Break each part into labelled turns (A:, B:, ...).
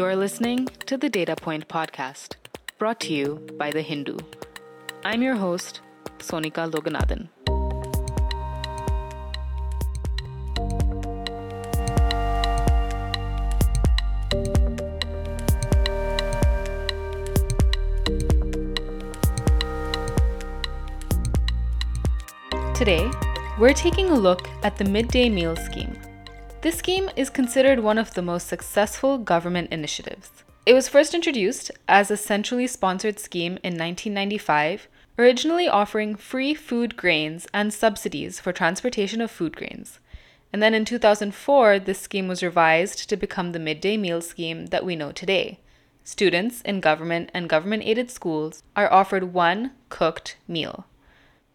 A: You're listening to the Data Point Podcast, brought to you by The Hindu. I'm your host, Sonika Loganathan. Today, we're taking a look at the midday meal scheme. This scheme is considered one of the most successful government initiatives. It was first introduced as a centrally sponsored scheme in 1995, originally offering free food grains and subsidies for transportation of food grains. And then in 2004, this scheme was revised to become the midday meal scheme that we know today. Students in government and government aided schools are offered one cooked meal.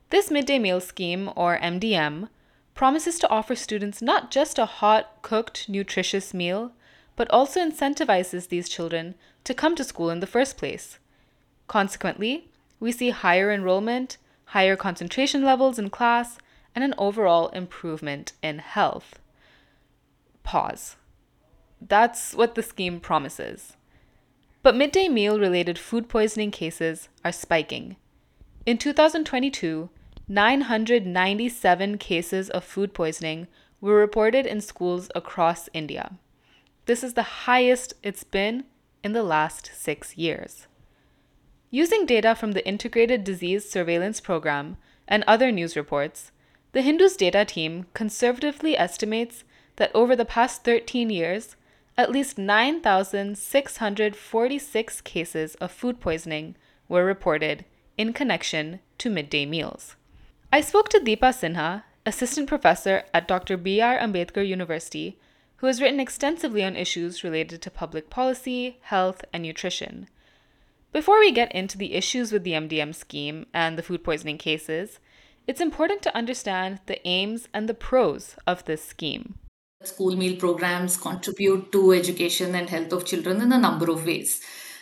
A: This midday meal scheme, or MDM, promises to offer students not just a hot, cooked, nutritious meal, but also incentivizes these children to come to school in the first place. Consequently, we see higher enrollment, higher concentration levels in class, and an overall improvement in health. Pause. That's what the scheme promises. But midday meal related food poisoning cases are spiking. In 2022, 997 cases of food poisoning were reported in schools across India. This is the highest it's been in the last six years. Using data from the Integrated Disease Surveillance Program and other news reports, the Hindu's data team conservatively estimates that over the past 13 years, at least 9,646 cases of food poisoning were reported in connection to midday meals. I spoke to Dipa Sinha, assistant professor at Dr. B.R. Ambedkar University, who has written extensively on issues related to public policy, health, and nutrition. Before we get into the issues with the MDM scheme and the food poisoning cases, it's important to understand the aims and the pros of this scheme.
B: School meal programs contribute to education and health of children in a number of ways.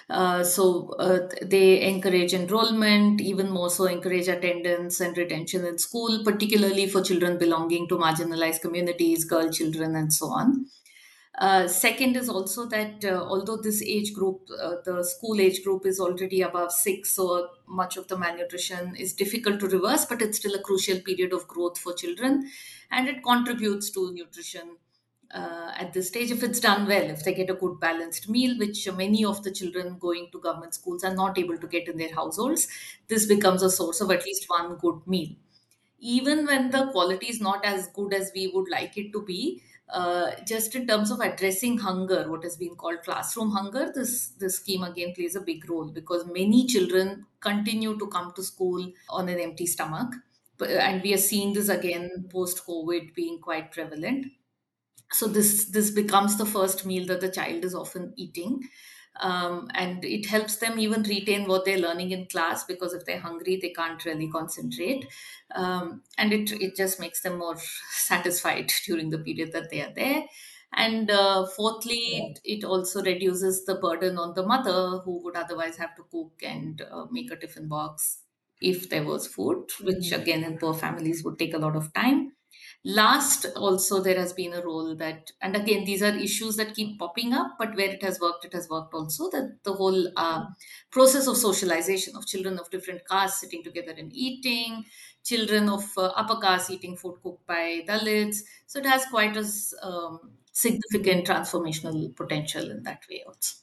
B: Uh, so uh, they encourage enrollment, even more so encourage attendance and retention in school, particularly for children belonging to marginalized communities, girl children, and so on. Uh, second is also that uh, although this age group, uh, the school age group, is already above six, so much of the malnutrition is difficult to reverse, but it's still a crucial period of growth for children and it contributes to nutrition uh, at this stage if it's done well if they get a good balanced meal which many of the children going to government schools are not able to get in their households this becomes a source of at least one good meal. Even when the quality is not as good as we would like it to be uh, just in terms of addressing hunger what has been called classroom hunger this this scheme again plays a big role because many children continue to come to school on an empty stomach. And we are seeing this again post covid being quite prevalent so this this becomes the first meal that the child is often eating. Um, and it helps them even retain what they're learning in class because if they're hungry they can't really concentrate. Um, and it, it just makes them more satisfied during the period that they are there. And uh, fourthly it, it also reduces the burden on the mother who would otherwise have to cook and uh, make a tiffin box if there was food which mm-hmm. again in poor families would take a lot of time Last, also, there has been a role that, and again, these are issues that keep popping up, but where it has worked, it has worked also. That the whole uh, process of socialization of children of different castes sitting together and eating, children of uh, upper caste eating food cooked by Dalits. So it has quite a um, significant transformational potential in that way also.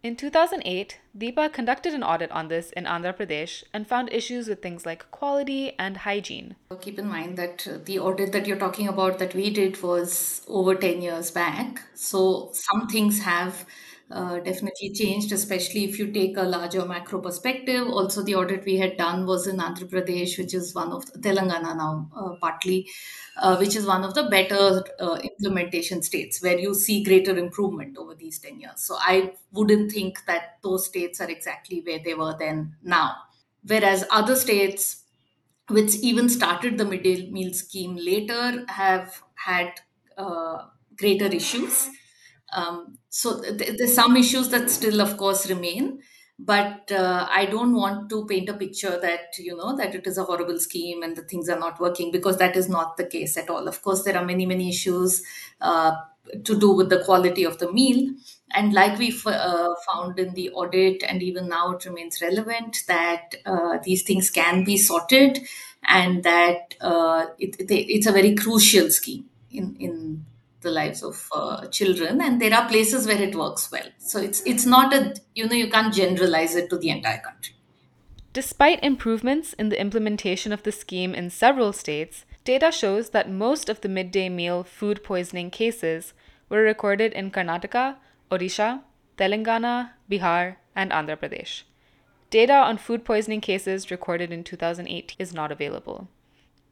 A: In 2008, Dipa conducted an audit on this in Andhra Pradesh and found issues with things like quality and hygiene.
B: Keep in mind that the audit that you're talking about that we did was over 10 years back. So some things have uh, definitely changed, especially if you take a larger macro perspective. Also, the audit we had done was in Andhra Pradesh, which is one of the, Telangana now, uh, partly uh, which is one of the better uh, implementation states where you see greater improvement over these 10 years. So I wouldn't think that those states are exactly where they were then now. Whereas other states, which even started the midday meal scheme later, have had uh, greater issues. Um, so th- there's some issues that still, of course, remain but uh, i don't want to paint a picture that you know that it is a horrible scheme and the things are not working because that is not the case at all of course there are many many issues uh, to do with the quality of the meal. And like we uh, found in the audit, and even now it remains relevant, that uh, these things can be sorted and that uh, it, it, it's a very crucial scheme in, in the lives of uh, children and there are places where it works well. So it's it's not a you know you can't generalize it to the entire country.
A: Despite improvements in the implementation of the scheme in several states data shows that most of the midday meal food poisoning cases were recorded in karnataka odisha telangana bihar and andhra pradesh. Data on food poisoning cases recorded in 2008 is not available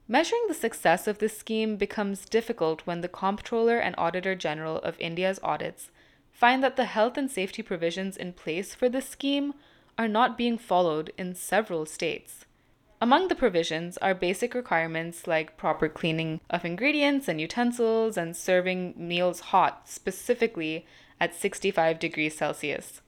A: Measuring the success of this scheme becomes difficult when the Comptroller and Auditor General of India's audits find that the health and safety provisions in place for this scheme are not being followed in several states. Among the provisions are basic requirements like proper cleaning of ingredients and utensils and serving meals hot, specifically at 65 degrees Celsius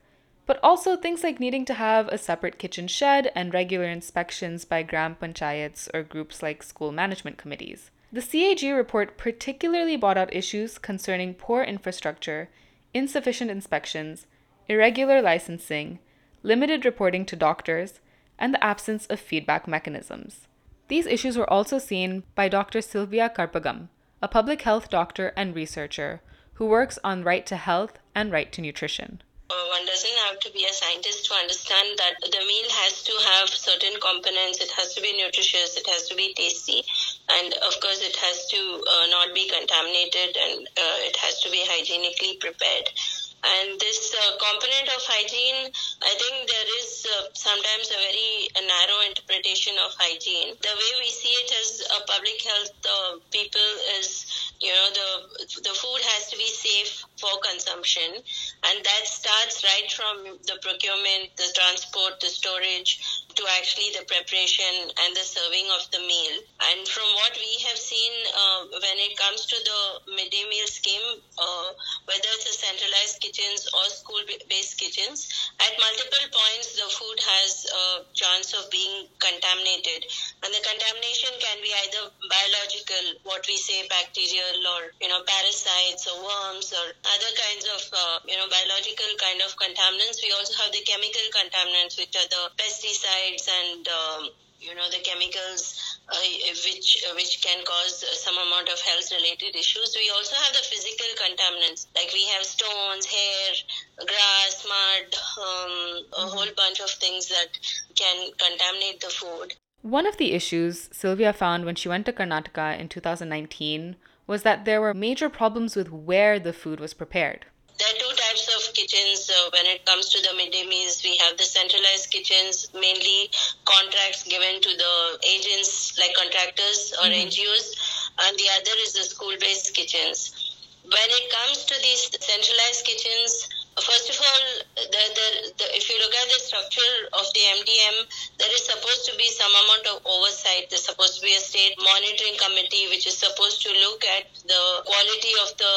A: but also things like needing to have a separate kitchen shed and regular inspections by gram panchayats or groups like school management committees. The CAG report particularly brought out issues concerning poor infrastructure, insufficient inspections, irregular licensing, limited reporting to doctors, and the absence of feedback mechanisms. These issues were also seen by Dr. Sylvia Karpagam, a public health doctor and researcher who works on right to health and right to nutrition.
C: Uh, one doesn't have to be a scientist to understand that the meal has to have certain components. It has to be nutritious. It has to be tasty, and of course, it has to uh, not be contaminated, and uh, it has to be hygienically prepared. And this uh, component of hygiene, I think there is uh, sometimes a very narrow interpretation of hygiene. The way we see it as a public health uh, people is, you know, the the food has to be safe for consumption, and that starts right from the procurement, the transport, the storage, to actually the preparation and the serving of the meal. And from what we have seen, uh, when it comes to the midday meal scheme, uh, whether it's a centralized kitchens or school-based kitchens, at multiple points the food has a chance of being contaminated, and the contamination can be either biological, what we say bacterial, or you know parasites or worms or other kinds of uh, you know biological kind of contaminants. We also have the chemical contaminants, which are the pesticides pesticides and um, you know the chemicals uh, which uh, which can cause some amount of health related issues we also have the physical contaminants like we have stones hair grass mud um, a mm-hmm. whole bunch of things that can contaminate the food
A: one of the issues Sylvia found when she went to Karnataka in 2019 was that there were major problems with where the food was prepared.
C: There are two types of kitchens uh, when it comes to the midday meals. We have the centralized kitchens, mainly contracts given to the agents like contractors or mm-hmm. NGOs, and the other is the school-based kitchens. When it comes to these centralized kitchens, first of all, the, the, the, if you look at the structure of the MDM, there is supposed to be some amount of oversight. There's supposed to be a state monitoring committee which is supposed to look at the quality of the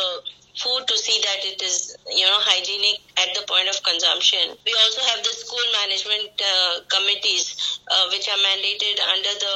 C: food to see that it is you know hygienic at the point of consumption. We also have the school management uh, committees uh, which are mandated under the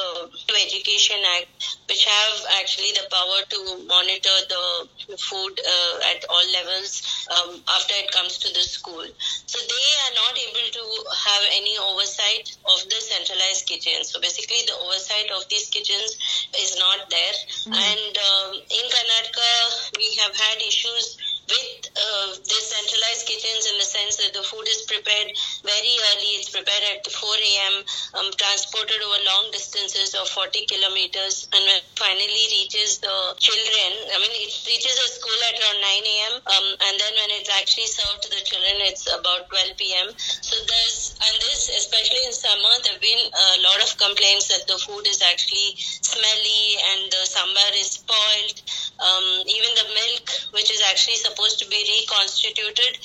C: education act which have actually the power to monitor the food uh, at all levels um, after it comes to the school. So they are not able to have any oversight of the centralized kitchens. So basically the oversight of these kitchens is not there. Mm-hmm. and um, in karnataka we have had issues issues with uh, centralized kitchens in the sense that the food is prepared very early. It's prepared at 4 a.m., um, transported over long distances of 40 kilometers, and when finally reaches the children, I mean, it reaches a school at around 9 a.m., um, and then when it's actually served to the children, it's about 12 p.m. So there's, and this, especially in summer, there have been a lot of complaints that the food is actually smelly and the sambar is spoiled. Um, even the milk, which is actually supposed to be reconstituted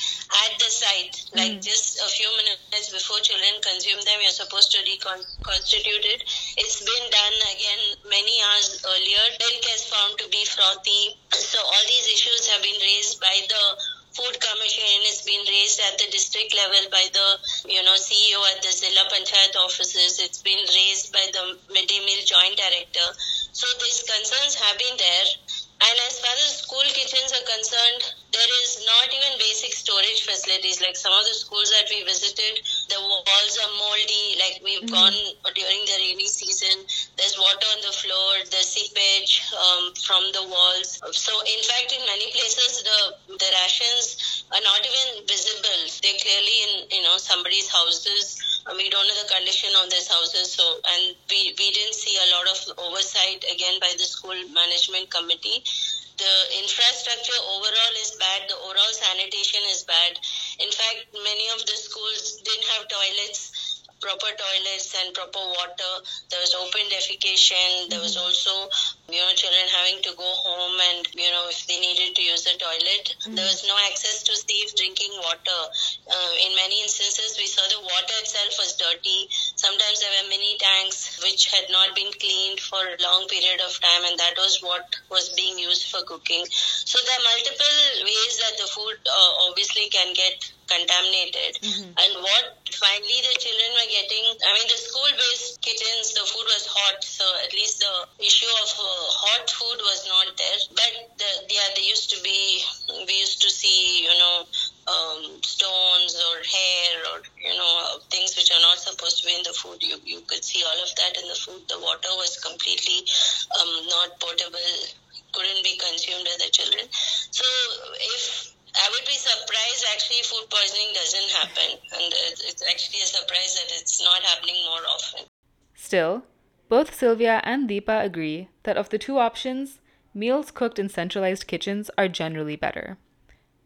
C: at the site, like mm. just a few minutes before children consume them, you're supposed to reconstitute it. It's been done again many hours earlier. Milk is found to be frothy. So all these issues have been raised by the food commission it's been raised at the district level by the you know ceo at the zilla panchayat offices it's been raised by the midday meal joint director so these concerns have been there And as far as school kitchens are concerned, there is not even basic storage facilities. Like some of the schools that we visited, the walls are moldy. Like we've mm-hmm. gone during the rainy season, there's water on the floor, there's seepage um, from the walls. So in fact, in many places, the the rations are not even visible. They're clearly in you know somebody's houses. We don't know the condition of these houses. So and we we didn't see a lot of oversight again by the school management committee the infrastructure overall is bad, the overall sanitation is bad. In fact, many of the schools didn't have toilets proper toilets and proper water. There was open defecation. There was mm-hmm. also, you know, children having to go home and, you know, if they needed to use the toilet. Mm-hmm. There was no access to safe drinking water. Uh, in many instances, we saw the water itself was dirty. Sometimes there were mini tanks which had not been cleaned for a long period of time, and that was what was being used for cooking. So there are multiple ways that the food uh, obviously can get contaminated. Mm-hmm. And what finally the children were getting, I mean, the school based kitchens, the food was hot, so at least the issue of uh, hot food was not there. But the, yeah, they used to be, we used to see, you know, um, stones or hair or you know things which are not supposed to be in the food. You you could see all of that in the food. The water was completely um, not potable, couldn't be consumed by the children. So if I would be surprised actually food poisoning doesn't happen, and it's actually a surprise that it's not happening more often.
A: Still, both Sylvia and Dipa agree that of the two options, meals cooked in centralized kitchens are generally better.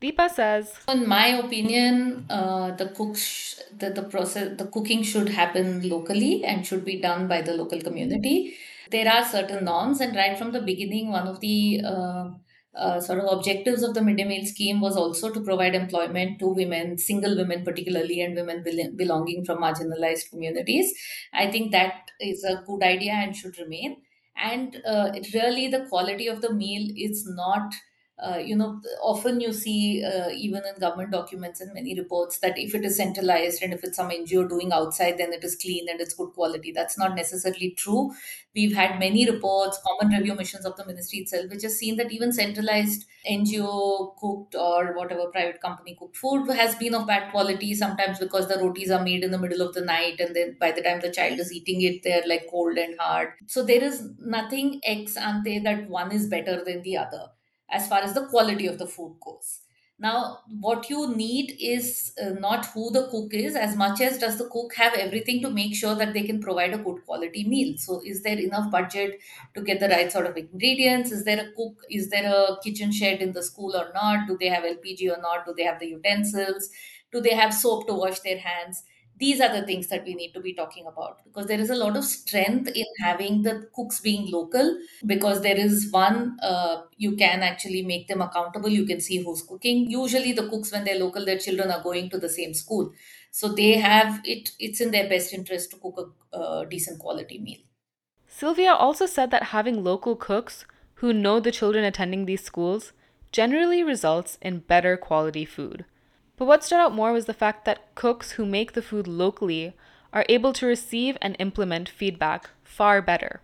A: Dipa says,
B: "In my opinion, uh, the cooks, the, the process, the cooking should happen locally and should be done by the local community. There are certain norms, and right from the beginning, one of the uh, uh, sort of objectives of the midday meal scheme was also to provide employment to women, single women particularly, and women belonging from marginalized communities. I think that is a good idea and should remain. And uh, it really, the quality of the meal is not uh, you know, often you see uh, even in government documents and many reports that if it is centralized and if it's some NGO doing outside, then it is clean and it's good quality. That's not necessarily true. We've had many reports, common review missions of the ministry itself, which has seen that even centralized NGO cooked or whatever private company cooked food has been of bad quality. Sometimes because the rotis are made in the middle of the night, and then by the time the child is eating it, they're like cold and hard. So there is nothing ex ante that one is better than the other as far as the quality of the food goes. Now, what you need is uh, not who the cook is as much as does the cook have everything to make sure that they can provide a good quality meal. So, is there enough budget to get the right sort of ingredients? Is there a cook? Is there a kitchen shed in the school or not? Do they have LPG or not? Do they have the utensils? Do they have soap to wash their hands? These are the things that we need to be talking about because there is a lot of strength in having the cooks being local because there is one uh, you can actually make them accountable. You can see who's cooking. Usually the cooks when they're local their children are going to the same school. So they have it it's in their best interest to cook a decent quality meal.
A: Sylvia also said that having local cooks who know the children attending these schools generally results in better quality food but what stood out more was the fact that cooks who make the food locally are able to receive and implement feedback far better.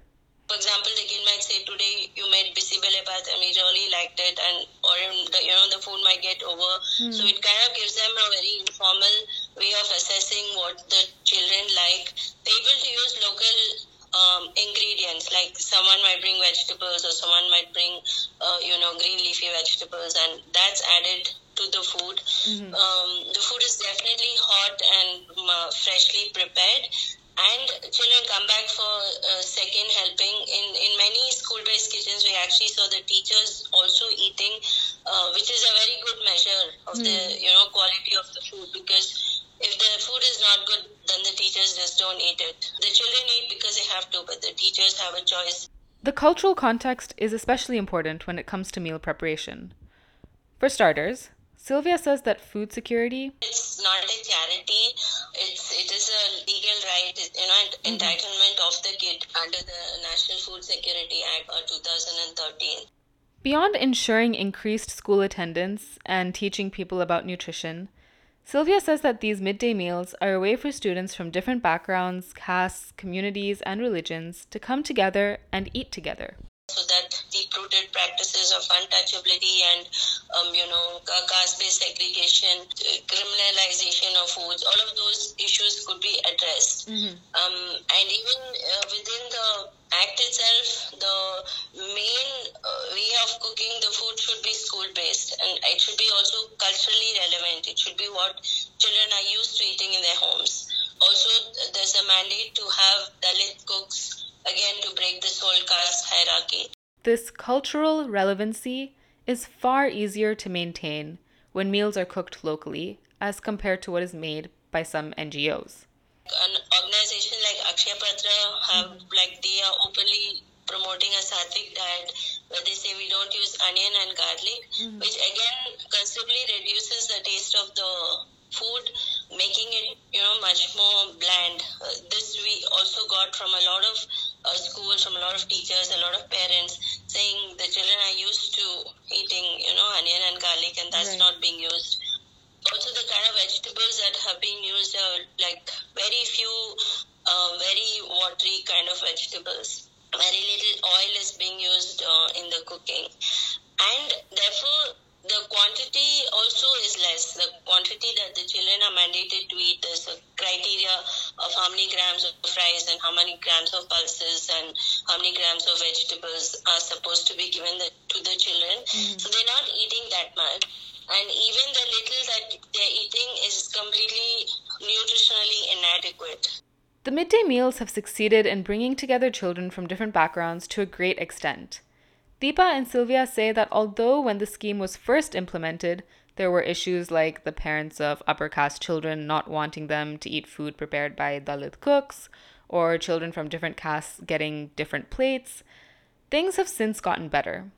C: For example, the kid might say, "Today you made bisi bele and we really liked it," and or the, you know the food might get over. Hmm. So it kind of gives them a very informal way of assessing what the children like. They're able to use local um, ingredients like someone might bring vegetables or someone might bring uh, you know green leafy vegetables and that's added to the food. Mm-hmm. Um, the food is definitely hot and uh, freshly prepared. And children come back for a second helping. In, in many school based kitchens, we actually saw the teachers also eating, uh, which is a very good measure of mm-hmm. the you know quality of the food because if the food is not good, then the teachers just don't eat it. The children eat because they have to, but the teachers have a choice.
A: The cultural context is especially important when it comes to meal preparation. For starters, Sylvia says that food security
C: it's not a charity it's it is a legal right you know mm-hmm. entitlement of the kid under the National Food Security Act of 2013
A: Beyond ensuring increased school attendance and teaching people about nutrition Sylvia says that these midday meals are a way for students from different backgrounds, castes, communities, and religions to come together and eat together.
C: So that deep-rooted practices of untouchability and, um, you know, caste-based segregation, criminalization of foods, all of those issues could be addressed. Mm-hmm. Um, and even uh, within the act itself, the main uh, way of cooking the food should be school-based, and it should be also culturally relevant. It should be what children are used to eating in their homes. Also, there's a mandate to have Dalit cooks again to break this whole caste hierarchy.
A: This cultural relevancy is far easier to maintain when meals are cooked locally as compared to what is made by some NGOs.
C: An organization like Akshaya Patra have mm-hmm. like they are openly promoting a sattvic diet where they say we don't use onion and garlic, mm-hmm. which again considerably reduces the taste of the food, making it you know much more bland. Uh, this we also got from a lot of uh, schools, from a lot of teachers, a lot of parents saying the children are used to eating, you know, onion and garlic, and that's right. not being used. Also, the kind of vegetables that have been used are like very few, uh, very watery kind of vegetables. Very little oil is being used uh, in the cooking, and therefore the quantity also is less. The quantity that the children are mandated to eat is a criteria of how many grams of rice and how many grams of pulses and how many grams of vegetables are supposed to be given the, to the children. Mm-hmm. So they're not eating that much. And even the little that they're eating is completely nutritionally inadequate.
A: The midday meals have succeeded in bringing together children from different backgrounds to a great extent. Dipa and Sylvia say that although when the scheme was first implemented, there were issues like the parents of upper caste children not wanting them to eat food prepared by Dalit cooks, or children from different castes getting different plates, things have since gotten better.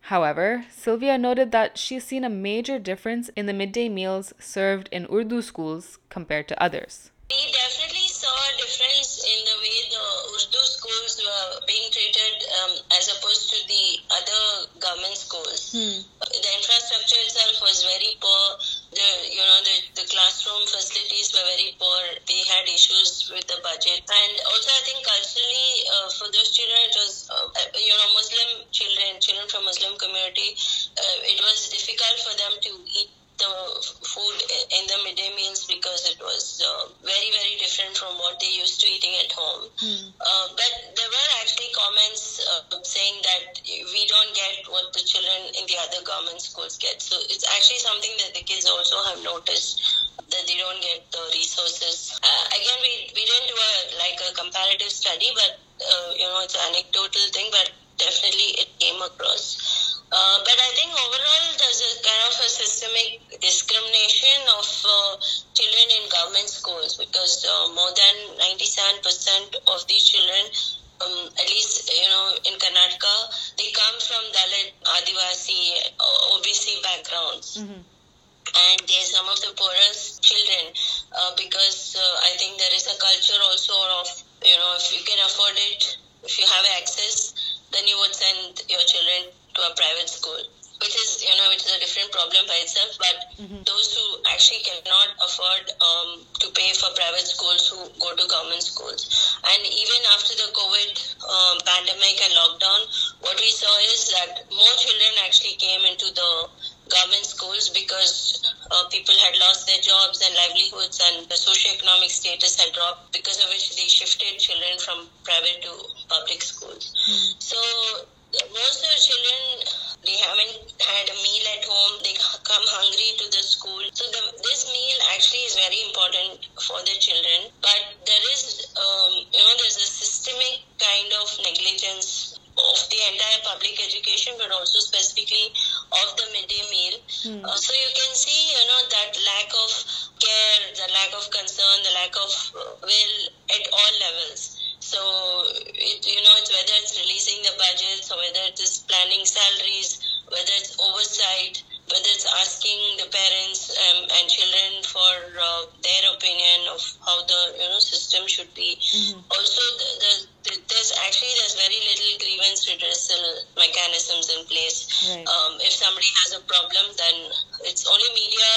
A: However, Sylvia noted that she's seen a major difference in the midday meals served in Urdu schools compared to others.
C: We definitely saw a difference in the way the Urdu schools were being treated um, as opposed to the other government schools. Hmm. The infrastructure itself was very poor. The you know the, the classroom facilities were very poor. They had issues with the budget, and also I think culturally uh, for those children it was uh, you know Muslim children, children from Muslim community. Uh, it was difficult for them to eat the food in the midday meals because it was uh, very very different from what they used to eating at home. Mm. Uh, but there were actually comments uh, saying that we don't get what the children in the other government schools get. So it's actually something that the kids also have noticed that they don't get the resources. Uh, again, we we didn't do a like a comparative study, but uh, you know it's an anecdotal thing, but definitely it came across. Uh, but I think overall there's a kind of a systemic discrimination of uh, children in government schools because uh, more than 97% of these children, um, at least you know in Karnataka, they come from Dalit, Adivasi, uh, OBC backgrounds. Mm-hmm. And they're some of the poorest children uh, because I think there is a culture also of, you know, if you can afford it, if you have access, then you would send your children to a private school which is you know which is a different problem by itself but mm-hmm. those who actually cannot afford um, to pay for private schools who go to government schools and even after the covid um, pandemic and lockdown what we saw is that more children actually came into the government schools because uh, people had lost their jobs and livelihoods and the socioeconomic status had dropped because of which they shifted children from private to public schools mm-hmm. so most of the children they haven't had a meal at home. They come hungry to the school. So the, this meal actually is very important for the children. But there is um, you know there's a systemic kind of negligence of the entire public education but also specifically of the midday meal. Mm. uh, so you can see you know that lack of care the lack of concern the lack of uh, will at all levels so, it, you know, it's whether it's releasing the budgets or whether it is planning salaries, whether it's oversight, whether it's asking the parents um, and children for uh, their opinion of how the you know system should be. Mm-hmm. Also, the, the, the, there's actually there's very little grievance redressal mechanisms in place. Right. Um, if somebody has a problem, then it's only media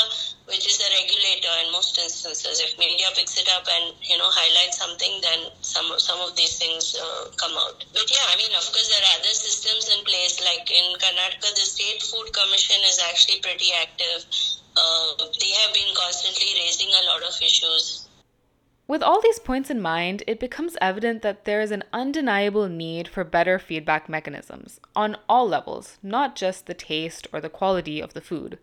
C: which is a regulator in most instances. If media picks it up and you know highlights something, then some some of these things uh, come out. But yeah, I mean, of course, there are other systems in place. Like in Karnataka, the State Food Commission is actually pretty active. Uh, they have been constantly raising a lot of issues.
A: With all these points in mind, it becomes evident that there is an undeniable need for better feedback mechanisms on all levels, not just the taste or the quality of the food.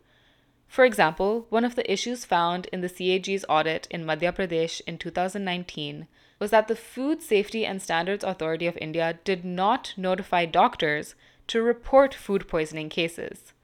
A: For example, one of the issues found in the CAG's audit in Madhya Pradesh in 2019 was that the Food Safety and Standards Authority of India did not notify doctors to report food poisoning cases.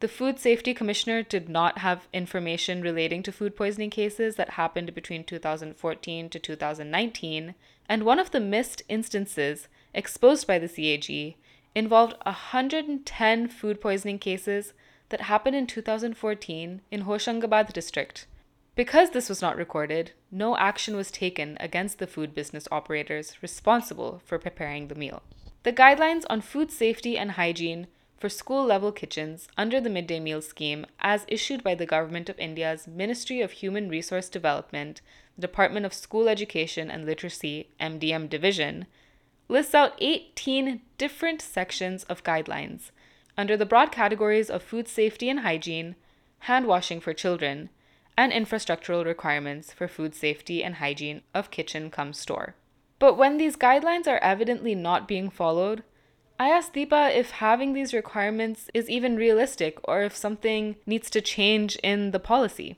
A: The Food Safety Commissioner did not have information relating to food poisoning cases that happened between 2014 to 2019, and one of the missed instances exposed by the CAG involved 110 food poisoning cases that happened in 2014 in Hoshangabad district. Because this was not recorded, no action was taken against the food business operators responsible for preparing the meal. The guidelines on food safety and hygiene for school level kitchens under the midday meal scheme, as issued by the Government of India's Ministry of Human Resource Development, Department of School Education and Literacy, MDM Division, lists out 18 different sections of guidelines under the broad categories of food safety and hygiene, hand washing for children, and infrastructural requirements for food safety and hygiene of kitchen cum store. But when these guidelines are evidently not being followed, I asked Dipa if having these requirements is even realistic or if something needs to change in the policy.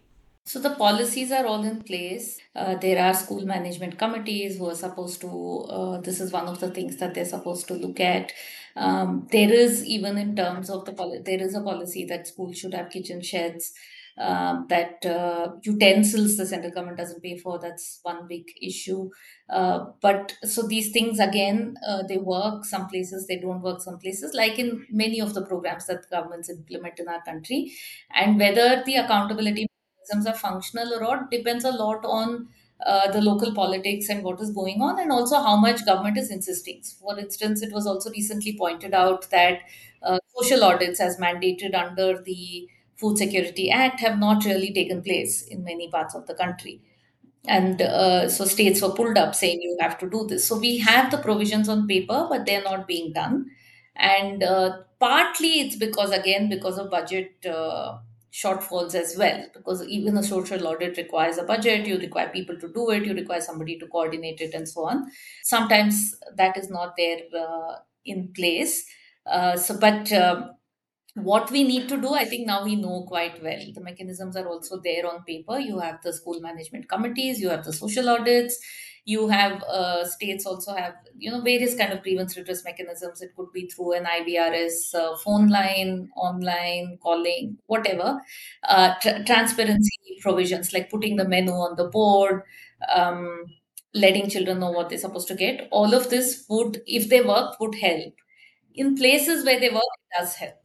B: So the policies are all in place. Uh, there are school management committees who are supposed to, uh, this is one of the things that they're supposed to look at. Um, there is, even in terms of the policy, there is a policy that schools should have kitchen sheds. Um, that uh, utensils the central government doesn't pay for. That's one big issue. Uh, but so these things again, uh, they work some places, they don't work some places, like in many of the programs that governments implement in our country. And whether the accountability are functional or not depends a lot on uh, the local politics and what is going on, and also how much government is insisting. For instance, it was also recently pointed out that uh, social audits, as mandated under the Food Security Act, have not really taken place in many parts of the country. And uh, so states were pulled up saying you have to do this. So we have the provisions on paper, but they're not being done. And uh, partly it's because, again, because of budget uh, shortfalls as well because even a social audit requires a budget you require people to do it you require somebody to coordinate it and so on. Sometimes that is not there uh, in place. Uh, so but um, what we need to do i think now we know quite well. The mechanisms are also there on paper. You have the school management committees you have the social audits you have uh, states also have you know various kind of grievance redress mechanisms. It could be through an ivrs uh, phone line online calling whatever. Uh, tr- transparency provisions like putting the menu on the board um, letting children know what they're supposed to get. All of this would if they work would help. In places where they work it does help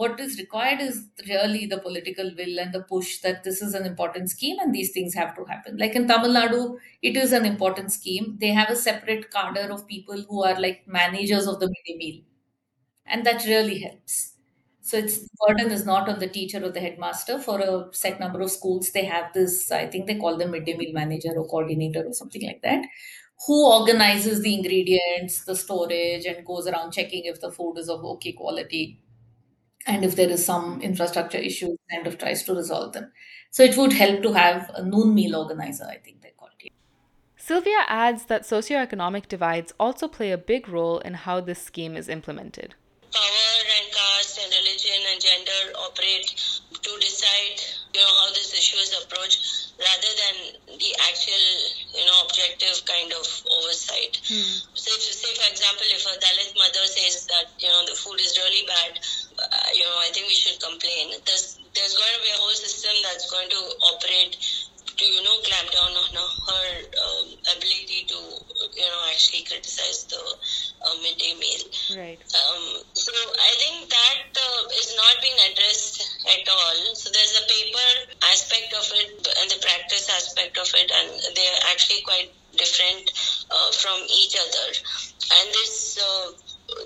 B: what is required is really the political will and the push that this is an important scheme and these things have to happen. Like in Tamil Nadu, it is an important scheme. They have a separate cadre of people who are like managers of the midday meal, and that really helps. So it's the burden is not on the teacher or the headmaster. For a set number of schools, they have this. I think they call them midday meal manager or coordinator or something like that, who organizes the ingredients, the storage, and goes around checking if the food is of okay quality and if there is some infrastructure issue kind of tries to resolve them. So it would help to have a noon meal organizer i think they call it
A: sylvia adds that socioeconomic divides also play a big role in how this scheme is implemented.
C: Power and caste and religion and gender operate to decide you know how this issue is approached rather than the actual you know objective kind of oversight hmm. say, say for example if a dalit mother says that you know the food is really bad uh, you know, I think we should complain. There's there's going to be a whole system that's going to operate to you know clamp down on her um, ability to you know actually criticize the uh, midday meal.
A: Right.
C: Um, so I think that uh, is not being addressed at all. So there's a paper aspect of it and the practice aspect of it, and they're actually quite different uh, from each other. And this uh,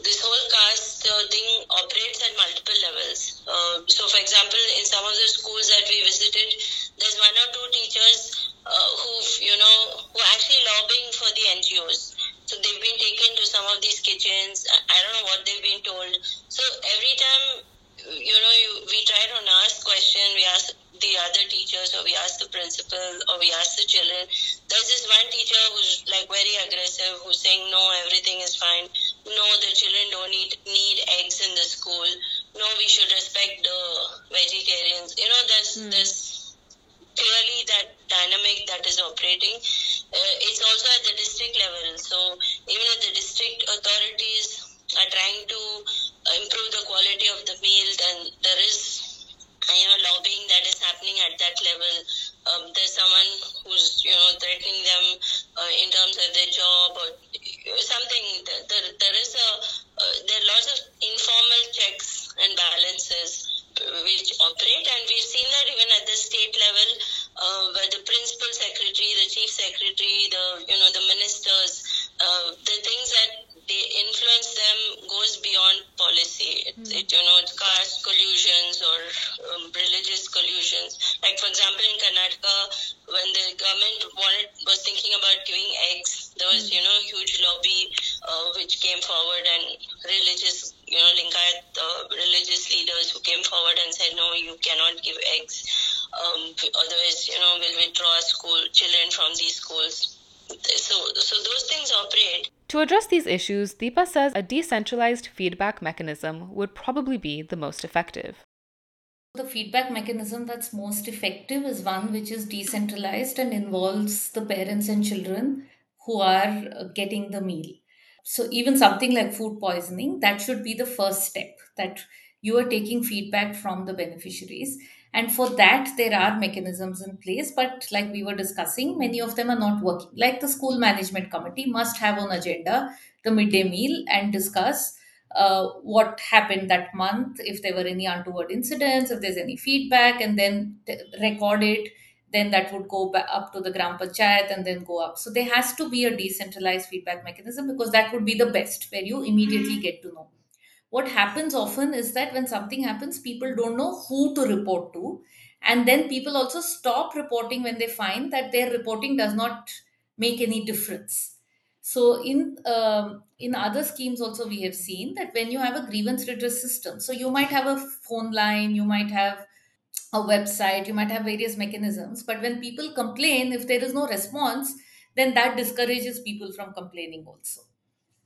C: this whole caste uh, thing operates at multiple levels. Uh, so, for example, in some of the schools that we visited, there's one or two teachers uh, who've, you know, who are actually lobbying for the NGOs. So they've been taken to some of these kitchens. I don't know what they've been told. So every time, you know, you, we try to ask question, we ask the other teachers or we ask the principal or we ask the children. There's this one teacher who's like very aggressive, who's saying, no, everything is fine. No, the children don't need, need eggs in the school. No, we should respect the vegetarians. You know, there's, mm. there's clearly that dynamic that is operating. Uh, it's also at the district level. So even if the district authorities are trying to improve the quality of the meal, then there is you know lobbying that is happening at that level. Um, there's someone who's you know threatening them uh, in terms of their job or something. There, there is a uh, there are lots of informal checks and balances which operate, and we've seen that even at the state level, uh, where the principal secretary, the chief secretary, the you know the ministers, uh, the things that they influence them goes beyond policy. It, mm. it, you know, it's caste collusions or um, religious collusions. Like for example, in Karnataka, when the government wanted was thinking about giving eggs, there was mm. you know huge lobby uh, which came forward and religious you know Lingayat uh, religious leaders who came forward and said no, you cannot give eggs. Um, otherwise, you know, we'll withdraw school children from these schools. So, so those things operate.
A: To address these issues, Dipa says a decentralized feedback mechanism would probably be the most effective.
B: The feedback mechanism that's most effective is one which is decentralized and involves the parents and children who are uh, getting the meal. So, even something like food poisoning, that should be the first step that you are taking feedback from the beneficiaries and for that there are mechanisms in place but like we were discussing many of them are not working. Like the school management committee must have on agenda the midday meal and discuss uh, what happened that month if there were any untoward incidents if there's any feedback and then t- record it. Then that would go up to the gram panchayat and then go up. So there has to be a decentralized feedback mechanism because that would be the best where you immediately get to know what happens often is that when something happens people don't know who to report to. And then people also stop reporting when they find that their reporting does not make any difference. So in um, in other schemes also we have seen that when you have a grievance redress system so you might have a phone line you might have a website you might have various mechanisms but when people complain if there is no response then that discourages people from complaining also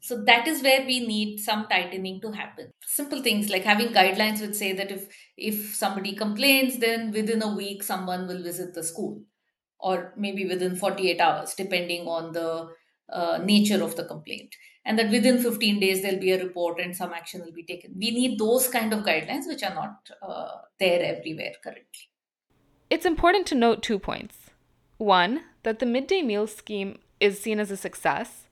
B: so that is where we need some tightening to happen. Simple things like having guidelines which say that if if somebody complains, then within a week someone will visit the school, or maybe within 48 hours, depending on the uh, nature of the complaint. And that within 15 days there'll be a report and some action will be taken. We need those kind of guidelines which are not uh, there everywhere currently.
A: It's important to note two points. One, that the midday meal scheme is seen as a success,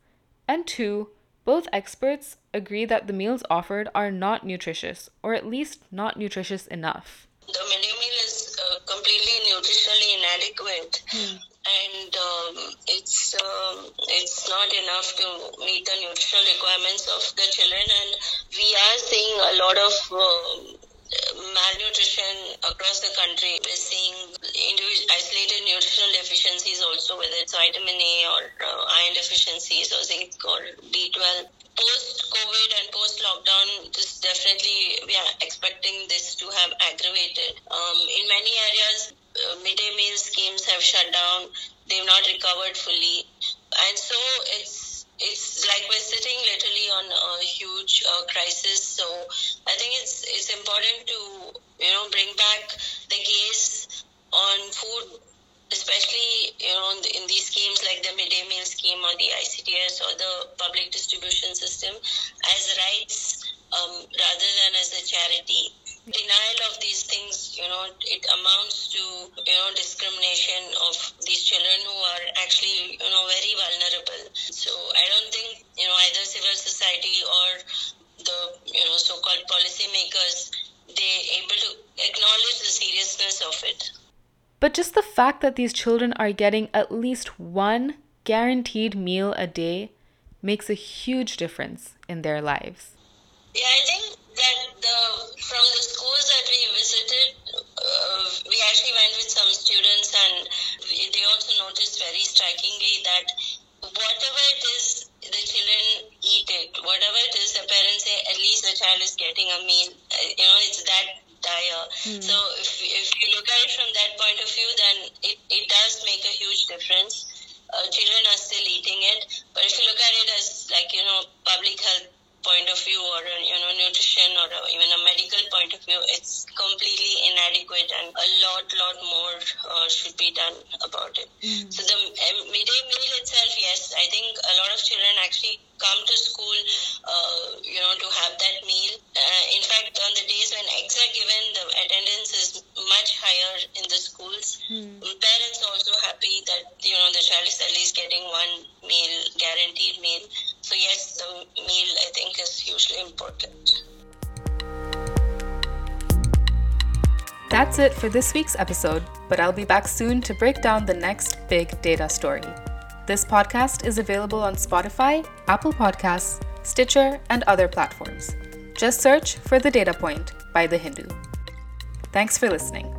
A: and two, both experts agree that the meals offered are not nutritious, or at least not nutritious enough.
C: The midday meal is uh, completely nutritionally inadequate. Hmm. And um, it's um, it's not enough to meet the nutritional requirements of the children, and we are seeing a lot of um, malnutrition across the country. We're seeing isolated nutritional deficiencies also, whether it's vitamin A or uh, iron deficiencies or zinc or B12. Post COVID and post lockdown, this definitely we are expecting this to have aggravated. Um, in many areas, uh, midday meal schemes have shut down. They've not recovered fully, and so it's it's like we're sitting literally on a huge uh, crisis. So I think it's it's important to you know bring back the gaze on food, especially you know in these schemes like the midday meal scheme or the ICDS or the public distribution system as rights um, rather than as a charity denial of these things, you know, it amounts to, you know, discrimination of these children who are actually, you know, very vulnerable. So I don't think, you know, either civil society or the, you know, so-called policymakers, they able to acknowledge the seriousness of it.
A: But just the fact that these children are getting at least one guaranteed meal a day makes a huge difference in their lives.
C: Yeah, I think that the from the schools that we visited, uh, we actually went with some students, and they also noticed very strikingly that whatever it is the children eat it. Whatever it is, the parents say at least the child is getting a meal. Uh, you know, it's that dire. Mm. So if, if you look at it from that point of view, then it, it does make a huge difference. Uh, children are still eating it, but if you look at it as like you know public health point of view or you know nutrition or even a medical point of view it's completely inadequate and a lot lot more uh, should be done about it mm. so the um, midday meal itself yes i think a lot of children actually come to school uh, you know to have that meal uh, in fact on the days when eggs are given the attendance is much higher in the schools mm. parents are also happy that you know the child is at least getting one meal guaranteed meal so yes, the meal I think is hugely important.
A: That's it for this week's episode, but I'll be back soon to break down the next big data story. This podcast is available on Spotify, Apple Podcasts, Stitcher, and other platforms. Just search for The Data Point by The Hindu. Thanks for listening.